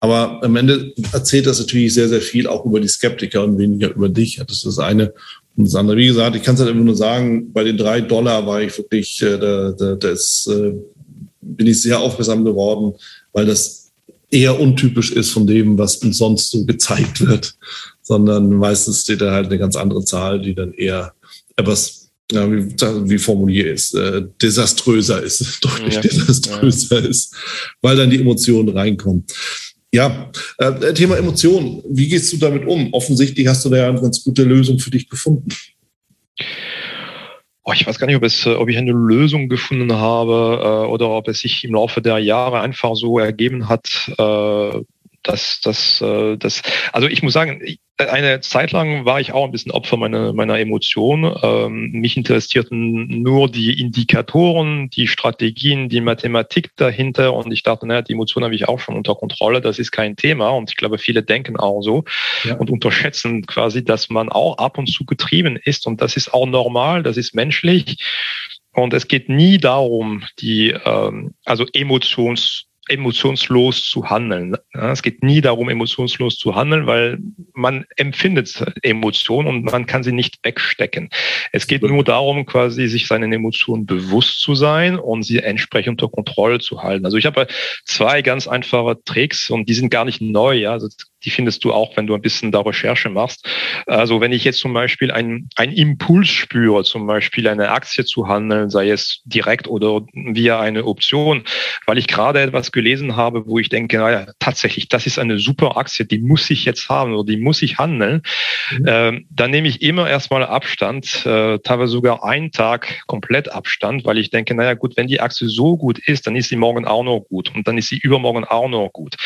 Aber am Ende erzählt das natürlich sehr, sehr viel auch über die Skeptiker und weniger über dich. Das ist das eine. Und das andere, wie gesagt, ich kann es halt immer nur sagen, bei den drei Dollar war ich wirklich, äh, da, da, da ist, äh, bin ich sehr aufmerksam geworden, weil das eher untypisch ist von dem, was uns sonst so gezeigt wird sondern meistens steht da halt eine ganz andere Zahl, die dann eher etwas, ja, wie, wie formuliert ist, äh, desaströser ist, deutlich ja. desaströser ja. ist, weil dann die Emotionen reinkommen. Ja, äh, Thema Emotionen. Wie gehst du damit um? Offensichtlich hast du da ja eine ganz gute Lösung für dich gefunden. Oh, ich weiß gar nicht, ob, es, ob ich eine Lösung gefunden habe äh, oder ob es sich im Laufe der Jahre einfach so ergeben hat, äh, dass das, äh, das, also ich muss sagen, eine Zeit lang war ich auch ein bisschen Opfer meiner, meiner Emotionen. Ähm, mich interessierten nur die Indikatoren, die Strategien, die Mathematik dahinter. Und ich dachte, naja, die Emotionen habe ich auch schon unter Kontrolle, das ist kein Thema. Und ich glaube, viele denken auch so ja. und unterschätzen quasi, dass man auch ab und zu getrieben ist. Und das ist auch normal, das ist menschlich. Und es geht nie darum, die, ähm, also Emotions emotionslos zu handeln. Es geht nie darum, emotionslos zu handeln, weil man empfindet Emotionen und man kann sie nicht wegstecken. Es geht nur darum, quasi sich seinen Emotionen bewusst zu sein und sie entsprechend unter Kontrolle zu halten. Also ich habe zwei ganz einfache Tricks und die sind gar nicht neu. Ja, also die findest du auch, wenn du ein bisschen da Recherche machst. Also wenn ich jetzt zum Beispiel einen Impuls spüre, zum Beispiel eine Aktie zu handeln, sei es direkt oder via eine Option, weil ich gerade etwas gelesen habe, wo ich denke, naja, tatsächlich, das ist eine super Aktie, die muss ich jetzt haben oder die muss ich handeln, mhm. äh, dann nehme ich immer erstmal Abstand, äh, teilweise sogar einen Tag komplett Abstand, weil ich denke, naja gut, wenn die Aktie so gut ist, dann ist sie morgen auch noch gut und dann ist sie übermorgen auch noch gut.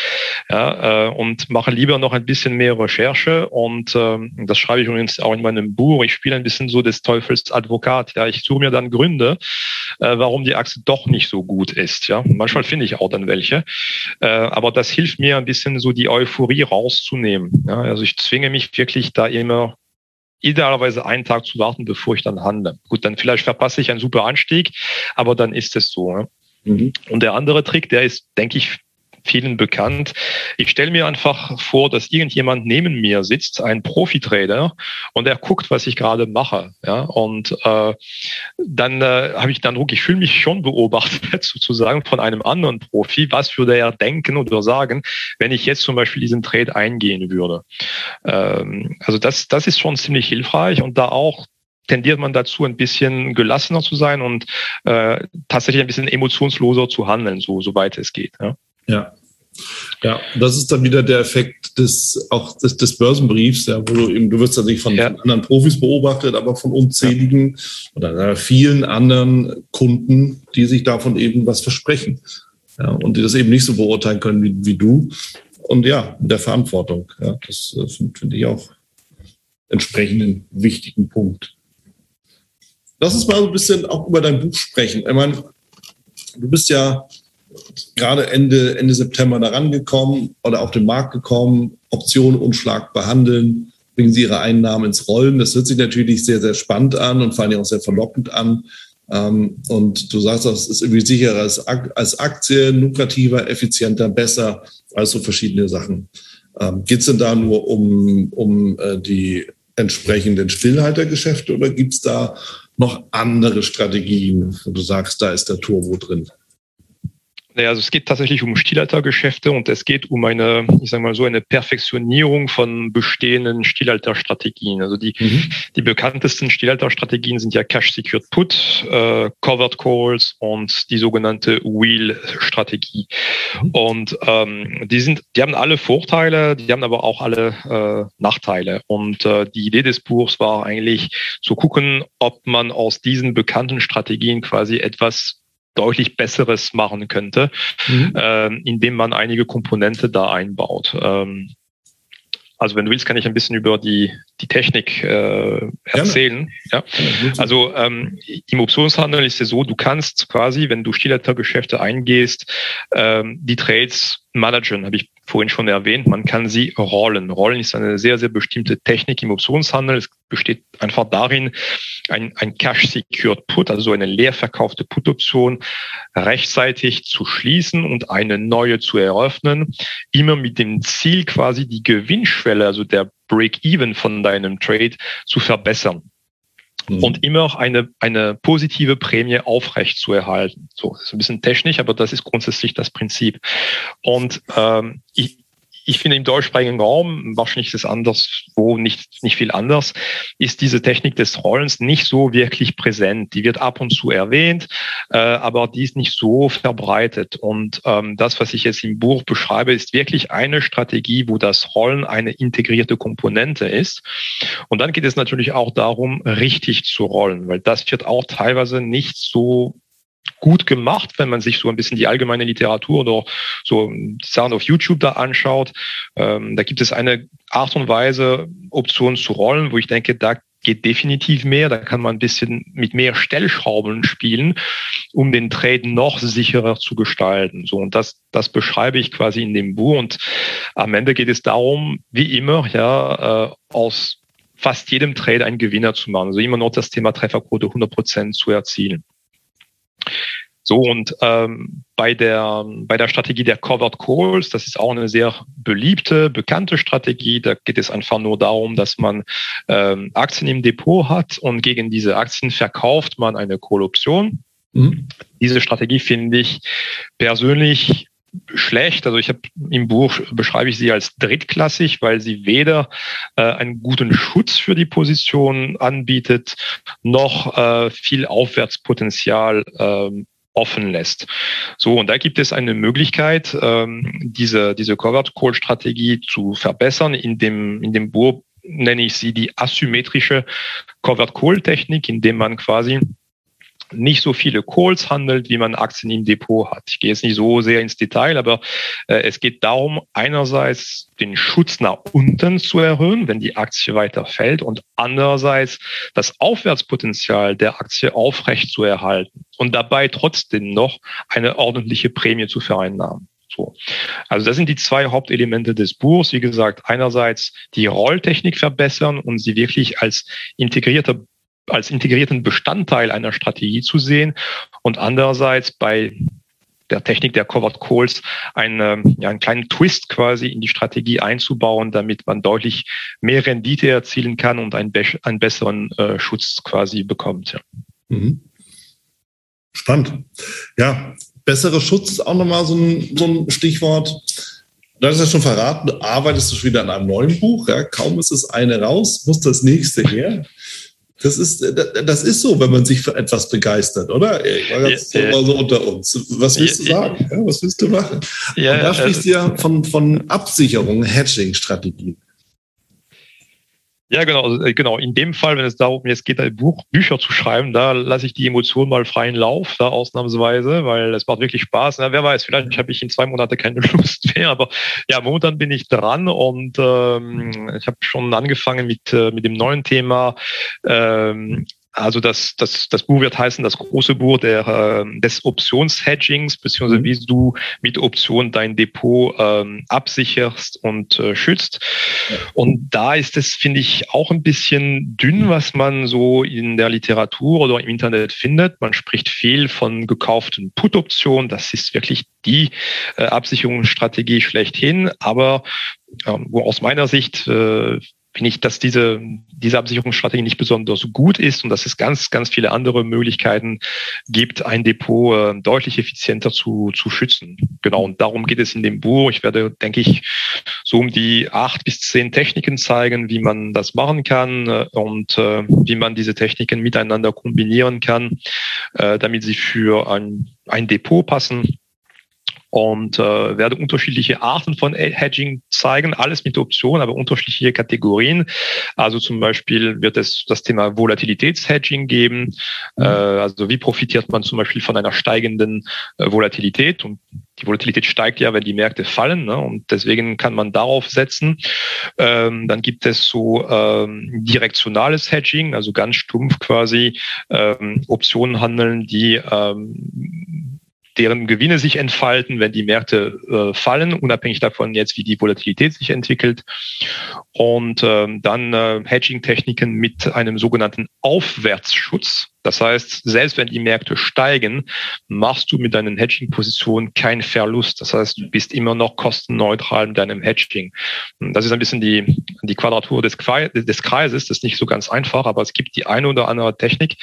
Ja, äh, und mache lieber noch ein bisschen mehr Recherche und ähm, das schreibe ich übrigens auch in meinem Buch. Ich spiele ein bisschen so des Teufels Advokat. Ja, ich suche mir dann Gründe, äh, warum die Achse doch nicht so gut ist. Ja, manchmal finde ich auch dann welche, äh, aber das hilft mir ein bisschen so die Euphorie rauszunehmen. Ja, also ich zwinge mich wirklich da immer idealerweise einen Tag zu warten, bevor ich dann handle. Gut, dann vielleicht verpasse ich einen super Anstieg, aber dann ist es so. Ja? Mhm. Und der andere Trick, der ist, denke ich, vielen bekannt. Ich stelle mir einfach vor, dass irgendjemand neben mir sitzt, ein Profitrader, und er guckt, was ich gerade mache. Ja, und äh, dann äh, habe ich den Eindruck, ich fühle mich schon beobachtet sozusagen von einem anderen Profi. Was würde er denken oder sagen, wenn ich jetzt zum Beispiel diesen Trade eingehen würde? Ähm, also das, das ist schon ziemlich hilfreich und da auch tendiert man dazu, ein bisschen gelassener zu sein und äh, tatsächlich ein bisschen emotionsloser zu handeln, so soweit es geht. Ja. Ja. Ja, das ist dann wieder der Effekt des auch des, des Börsenbriefs, ja, wo du eben, du wirst ja nicht von, ja. anderen Profis beobachtet, aber von unzähligen ja. oder vielen anderen Kunden, die sich davon eben was versprechen. Ja, und die das eben nicht so beurteilen können wie, wie du. Und ja, der Verantwortung. Ja, das äh, finde find ich auch entsprechend einen wichtigen Punkt. Lass uns mal so ein bisschen auch über dein Buch sprechen. Ich meine, du bist ja gerade Ende, Ende September da rangekommen oder auf den Markt gekommen, Optionen unschlagbar handeln, bringen sie ihre Einnahmen ins Rollen. Das hört sich natürlich sehr, sehr spannend an und vor allem auch sehr verlockend an. Ähm, und du sagst auch, es ist irgendwie sicherer als Aktie, lukrativer, effizienter, besser als so verschiedene Sachen. Ähm, Geht es denn da nur um, um äh, die entsprechenden Stillhaltergeschäfte oder gibt es da noch andere Strategien, wo du sagst, da ist der Turbo drin? Naja, also es geht tatsächlich um Stillaltergeschäfte und es geht um eine, ich sage mal so, eine Perfektionierung von bestehenden Stillalterstrategien. Also die, mhm. die bekanntesten Stillalterstrategien sind ja Cash Secured Put, äh, Covered Calls und die sogenannte Wheel-Strategie. Mhm. Und ähm, die sind, die haben alle Vorteile, die haben aber auch alle äh, Nachteile. Und äh, die Idee des Buchs war eigentlich zu gucken, ob man aus diesen bekannten Strategien quasi etwas deutlich Besseres machen könnte, mhm. äh, indem man einige Komponente da einbaut. Ähm, also wenn du willst, kann ich ein bisschen über die, die Technik äh, erzählen. Ja. Also ähm, im Optionshandel ist es so, du kannst quasi, wenn du Stillhaltergeschäfte eingehst, ähm, die Trades managen, habe ich vorhin schon erwähnt. Man kann sie rollen. Rollen ist eine sehr, sehr bestimmte Technik im Optionshandel. Es besteht einfach darin, ein, ein Cash-Secured Put, also eine leer verkaufte Put-Option, rechtzeitig zu schließen und eine neue zu eröffnen. Immer mit dem Ziel, quasi die Gewinnschwelle, also der Break-Even von deinem Trade zu verbessern mhm. und immer eine, eine positive Prämie aufrecht zu erhalten. So, ist ein bisschen technisch, aber das ist grundsätzlich das Prinzip. Und ähm, ich, ich finde im deutschsprachigen Raum, wahrscheinlich ist es anderswo nicht, nicht viel anders, ist diese Technik des Rollens nicht so wirklich präsent. Die wird ab und zu erwähnt, äh, aber die ist nicht so verbreitet. Und ähm, das, was ich jetzt im Buch beschreibe, ist wirklich eine Strategie, wo das Rollen eine integrierte Komponente ist. Und dann geht es natürlich auch darum, richtig zu rollen, weil das wird auch teilweise nicht so gut gemacht, wenn man sich so ein bisschen die allgemeine Literatur oder so Sachen auf YouTube da anschaut. Ähm, da gibt es eine Art und Weise, Optionen zu rollen, wo ich denke, da geht definitiv mehr. Da kann man ein bisschen mit mehr Stellschrauben spielen, um den Trade noch sicherer zu gestalten. So und das, das beschreibe ich quasi in dem Buch. Und am Ende geht es darum, wie immer, ja, äh, aus fast jedem Trade einen Gewinner zu machen. Also immer noch das Thema Trefferquote 100 Prozent zu erzielen. So, und ähm, bei, der, bei der Strategie der Covered Calls, das ist auch eine sehr beliebte, bekannte Strategie. Da geht es einfach nur darum, dass man ähm, Aktien im Depot hat und gegen diese Aktien verkauft man eine Call-Option. Mhm. Diese Strategie finde ich persönlich schlecht. Also ich habe im Buch beschreibe ich sie als drittklassig, weil sie weder äh, einen guten Schutz für die Position anbietet, noch äh, viel Aufwärtspotenzial ähm, offen lässt. So, und da gibt es eine Möglichkeit, ähm, diese, diese Covered Call Strategie zu verbessern. In dem, in dem Buch nenne ich sie die asymmetrische Covered Call Technik, indem man quasi nicht so viele Calls handelt, wie man Aktien im Depot hat. Ich gehe jetzt nicht so sehr ins Detail, aber äh, es geht darum, einerseits den Schutz nach unten zu erhöhen, wenn die Aktie weiter fällt und andererseits das Aufwärtspotenzial der Aktie aufrecht zu erhalten und dabei trotzdem noch eine ordentliche Prämie zu vereinnahmen. So. Also das sind die zwei Hauptelemente des Buchs. Wie gesagt, einerseits die Rolltechnik verbessern und sie wirklich als integrierter als integrierten Bestandteil einer Strategie zu sehen und andererseits bei der Technik der Covered Calls einen, ähm, ja, einen kleinen Twist quasi in die Strategie einzubauen, damit man deutlich mehr Rendite erzielen kann und einen, be einen besseren äh, Schutz quasi bekommt. Ja. Mhm. Spannend. Ja, besserer Schutz ist auch nochmal so ein, so ein Stichwort. Du hast ja schon verraten, arbeitest du wieder an einem neuen Buch. Ja? Kaum ist das eine raus, muss das nächste her. Das ist, das ist so, wenn man sich für etwas begeistert, oder? War jetzt ja, so unter uns. Was willst du sagen? Was willst du machen? Ja, da sprichst du ja von, von Absicherung, Hedging-Strategien. Ja, genau, also, äh, genau. In dem Fall, wenn es darum jetzt geht, ein Buch, Bücher zu schreiben, da lasse ich die Emotionen mal freien Lauf, da ausnahmsweise, weil es macht wirklich Spaß. Na, wer weiß, vielleicht habe ich in zwei Monaten keine Lust mehr, aber ja, momentan bin ich dran und ähm, ich habe schon angefangen mit, äh, mit dem neuen Thema ähm, also das, das, das Buch wird heißen, das große Buch der, äh, des Optionshedgings, beziehungsweise mhm. wie du mit Optionen dein Depot ähm, absicherst und äh, schützt. Und da ist es, finde ich, auch ein bisschen dünn, was man so in der Literatur oder im Internet findet. Man spricht viel von gekauften Put-Optionen. Das ist wirklich die äh, Absicherungsstrategie schlechthin. Aber ähm, wo aus meiner Sicht äh, finde ich, dass diese, diese Absicherungsstrategie nicht besonders gut ist und dass es ganz, ganz viele andere Möglichkeiten gibt, ein Depot äh, deutlich effizienter zu, zu schützen. Genau, und darum geht es in dem Buch. Ich werde, denke ich, so um die acht bis zehn Techniken zeigen, wie man das machen kann äh, und äh, wie man diese Techniken miteinander kombinieren kann, äh, damit sie für ein, ein Depot passen und äh, werde unterschiedliche Arten von Hedging zeigen, alles mit Optionen, aber unterschiedliche Kategorien. Also zum Beispiel wird es das Thema Volatilitätshedging geben. Mhm. Äh, also wie profitiert man zum Beispiel von einer steigenden äh, Volatilität und die Volatilität steigt ja, wenn die Märkte fallen, ne? und deswegen kann man darauf setzen. Ähm, dann gibt es so ähm, direktionales Hedging, also ganz stumpf quasi ähm, Optionen handeln, die ähm, deren Gewinne sich entfalten, wenn die Märkte äh, fallen, unabhängig davon jetzt, wie die Volatilität sich entwickelt. Und ähm, dann äh, Hedging-Techniken mit einem sogenannten Aufwärtsschutz. Das heißt, selbst wenn die Märkte steigen, machst du mit deinen Hedging-Positionen keinen Verlust. Das heißt, du bist immer noch kostenneutral mit deinem Hedging. Das ist ein bisschen die, die Quadratur des, des Kreises. Das ist nicht so ganz einfach, aber es gibt die eine oder andere Technik,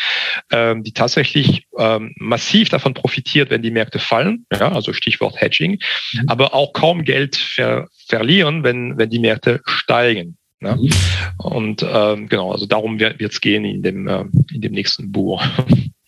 ähm, die tatsächlich ähm, massiv davon profitiert, wenn die Märkte fallen. Ja, also Stichwort Hedging. Mhm. Aber auch kaum Geld ver verlieren, wenn, wenn die Märkte steigen. Ne? Mhm. Und ähm, genau, also darum wird es gehen in dem, äh, in dem nächsten Buch.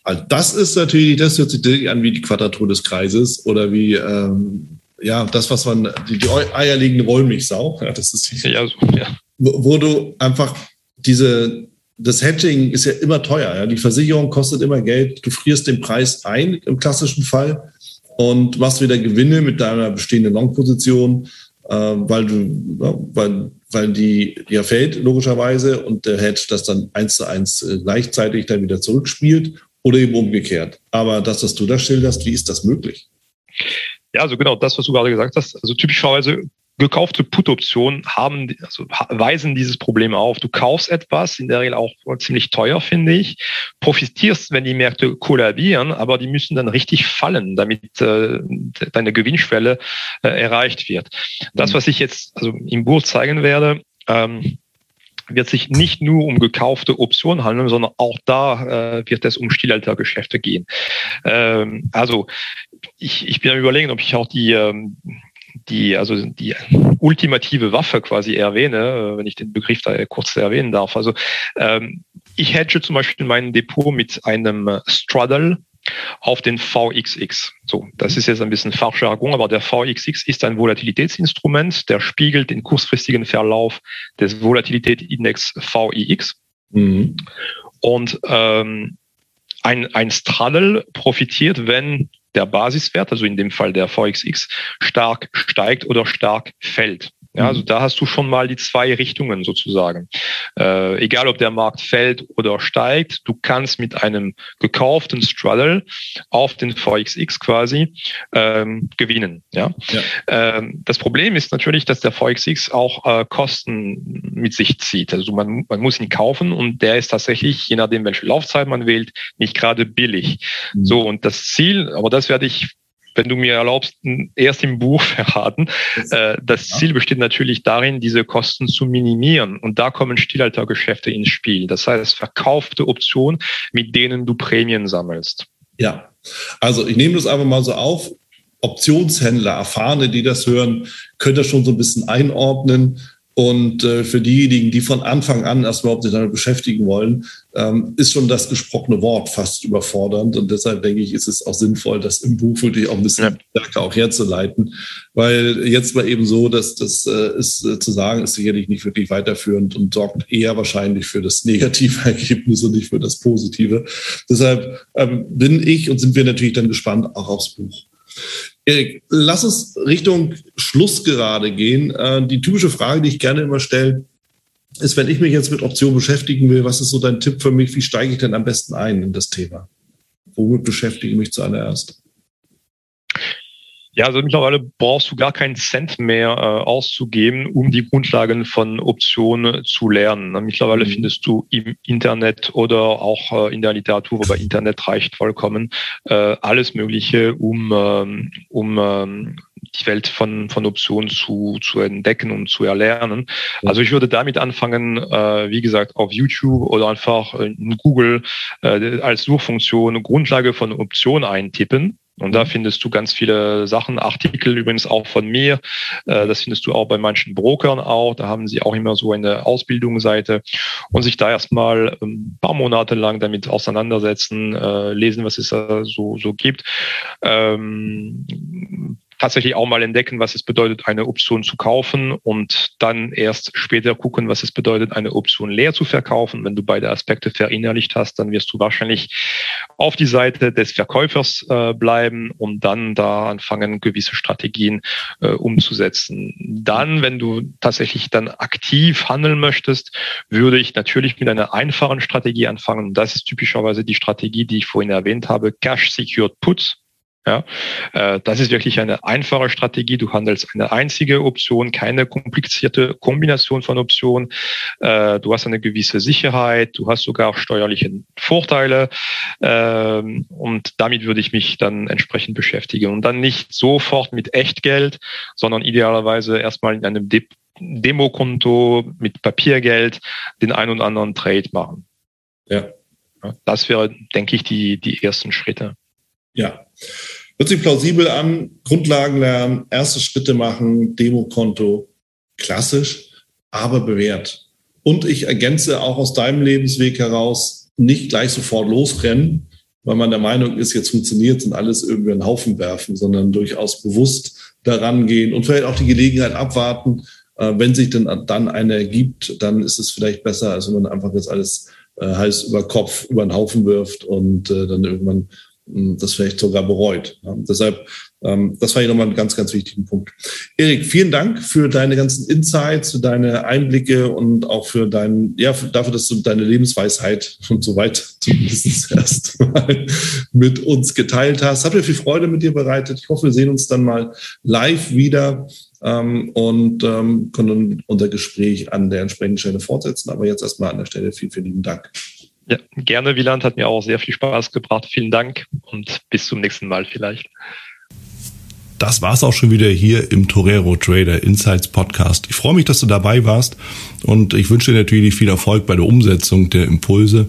Also das ist natürlich, das hört sich an wie die Quadratur des Kreises oder wie ähm, ja das, was man die, die eierlegende Wollmilchsau. Ja, das ist ja, so, ja. Wo, wo, du einfach diese das Hedging ist ja immer teuer. Ja? Die Versicherung kostet immer Geld. Du frierst den Preis ein im klassischen Fall und machst wieder Gewinne mit deiner bestehenden Long-Position, weil du, weil weil die ja fällt, logischerweise, und der Hedge das dann eins zu eins äh, gleichzeitig dann wieder zurückspielt oder eben umgekehrt. Aber das, was du da schilderst, wie ist das möglich? Ja, also genau das, was du gerade gesagt hast. Also typischerweise gekaufte Put-Optionen haben, also weisen dieses Problem auf. Du kaufst etwas, in der Regel auch ziemlich teuer, finde ich, profitierst, wenn die Märkte kollabieren, aber die müssen dann richtig fallen, damit äh, deine Gewinnschwelle äh, erreicht wird. Das, mhm. was ich jetzt also im Buch zeigen werde, ähm, wird sich nicht nur um gekaufte Optionen handeln, sondern auch da äh, wird es um Stillaltergeschäfte gehen. Ähm, also ich, ich bin am überlegen, ob ich auch die ähm, die, also die ultimative Waffe quasi erwähne, äh, wenn ich den Begriff da kurz erwähnen darf. Also ähm, ich hedge zum Beispiel mein Depot mit einem Straddle auf den VXX. So, das ist jetzt ein bisschen Fachjargon, aber der VXX ist ein Volatilitätsinstrument, der spiegelt den kurzfristigen Verlauf des Volatilitätsindex VIX. Mhm. Und ähm, ein, ein Straddle profitiert, wenn der Basiswert, also in dem Fall der VXX, stark steigt oder stark fällt. Ja, also mhm. da hast du schon mal die zwei Richtungen sozusagen. Äh, egal ob der Markt fällt oder steigt, du kannst mit einem gekauften Straddle auf den VXX quasi ähm, gewinnen. Ja? ja. Ähm, das Problem ist natürlich, dass der VXX auch äh, Kosten mit sich zieht. Also man, man muss ihn kaufen und der ist tatsächlich, je nachdem welche Laufzeit man wählt, nicht gerade billig. Mhm. So und das Ziel, aber das werde ich wenn du mir erlaubst, erst im Buch verraten. Äh, das Ziel besteht natürlich darin, diese Kosten zu minimieren. Und da kommen Stilhaltergeschäfte ins Spiel. Das heißt, verkaufte Optionen, mit denen du Prämien sammelst. Ja, also ich nehme das einfach mal so auf. Optionshändler, Erfahrene, die das hören, können das schon so ein bisschen einordnen. Und äh, für diejenigen, die von Anfang an erst überhaupt sich damit beschäftigen wollen, ähm, ist schon das gesprochene Wort fast überfordernd. Und deshalb denke ich, ist es auch sinnvoll, das im Buch wirklich auch ein bisschen ja. stärker auch herzuleiten. Weil jetzt mal eben so, dass das äh, ist äh, zu sagen, ist sicherlich nicht wirklich weiterführend und sorgt eher wahrscheinlich für das negative Ergebnis und nicht für das positive. Deshalb ähm, bin ich und sind wir natürlich dann gespannt auch aufs Buch. Erik, lass uns Richtung Schluss gerade gehen. Äh, die typische Frage, die ich gerne immer stelle, ist, wenn ich mich jetzt mit Optionen beschäftigen will, was ist so dein Tipp für mich? Wie steige ich denn am besten ein in das Thema? Womit beschäftige ich mich zuallererst? Ja, also mittlerweile brauchst du gar keinen Cent mehr äh, auszugeben, um die Grundlagen von Optionen zu lernen. Mittlerweile mhm. findest du im Internet oder auch äh, in der Literatur, wobei Internet reicht vollkommen, äh, alles Mögliche, um, ähm, um ähm, die Welt von, von Optionen zu, zu entdecken und zu erlernen. Also ich würde damit anfangen, äh, wie gesagt, auf YouTube oder einfach in Google äh, als Suchfunktion Grundlage von Optionen eintippen und da findest du ganz viele Sachen, Artikel übrigens auch von mir. Äh, das findest du auch bei manchen Brokern auch. Da haben sie auch immer so eine Ausbildungsseite und sich da erstmal ein paar Monate lang damit auseinandersetzen, äh, lesen, was es so, so gibt. Ähm, tatsächlich auch mal entdecken, was es bedeutet, eine Option zu kaufen und dann erst später gucken, was es bedeutet, eine Option leer zu verkaufen. Wenn du beide Aspekte verinnerlicht hast, dann wirst du wahrscheinlich auf die Seite des Verkäufers äh, bleiben und dann da anfangen, gewisse Strategien äh, umzusetzen. Dann, wenn du tatsächlich dann aktiv handeln möchtest, würde ich natürlich mit einer einfachen Strategie anfangen. Das ist typischerweise die Strategie, die ich vorhin erwähnt habe, Cash Secured Puts. Ja, äh, das ist wirklich eine einfache Strategie. Du handelst eine einzige Option, keine komplizierte Kombination von Optionen. Äh, du hast eine gewisse Sicherheit, du hast sogar steuerliche Vorteile ähm, und damit würde ich mich dann entsprechend beschäftigen und dann nicht sofort mit Echtgeld, sondern idealerweise erstmal in einem De Demokonto mit Papiergeld den ein und anderen Trade machen. Ja. Das wäre, denke ich, die, die ersten Schritte. Ja, hört sich plausibel an. Grundlagen lernen, erste Schritte machen, Demokonto, klassisch, aber bewährt. Und ich ergänze auch aus deinem Lebensweg heraus, nicht gleich sofort losrennen, weil man der Meinung ist, jetzt funktioniert und alles irgendwie einen Haufen werfen, sondern durchaus bewusst daran gehen und vielleicht auch die Gelegenheit abwarten. Äh, wenn sich denn dann eine ergibt, dann ist es vielleicht besser, als wenn man einfach jetzt alles äh, heiß über Kopf über den Haufen wirft und äh, dann irgendwann das vielleicht sogar bereut. Deshalb, ähm, das war hier nochmal ein ganz, ganz wichtigen Punkt. Erik, vielen Dank für deine ganzen Insights, für deine Einblicke und auch für dein, ja, dafür, dass du deine Lebensweisheit schon so weit zumindest erst mal mit uns geteilt hast. Hat mir viel Freude mit dir bereitet. Ich hoffe, wir sehen uns dann mal live wieder ähm, und ähm, können unser Gespräch an der entsprechenden Stelle fortsetzen. Aber jetzt erstmal an der Stelle vielen, vielen lieben Dank. Ja, gerne, Wieland. Hat mir auch sehr viel Spaß gebracht. Vielen Dank und bis zum nächsten Mal vielleicht. Das war's auch schon wieder hier im Torero Trader Insights Podcast. Ich freue mich, dass du dabei warst und ich wünsche dir natürlich viel Erfolg bei der Umsetzung der Impulse.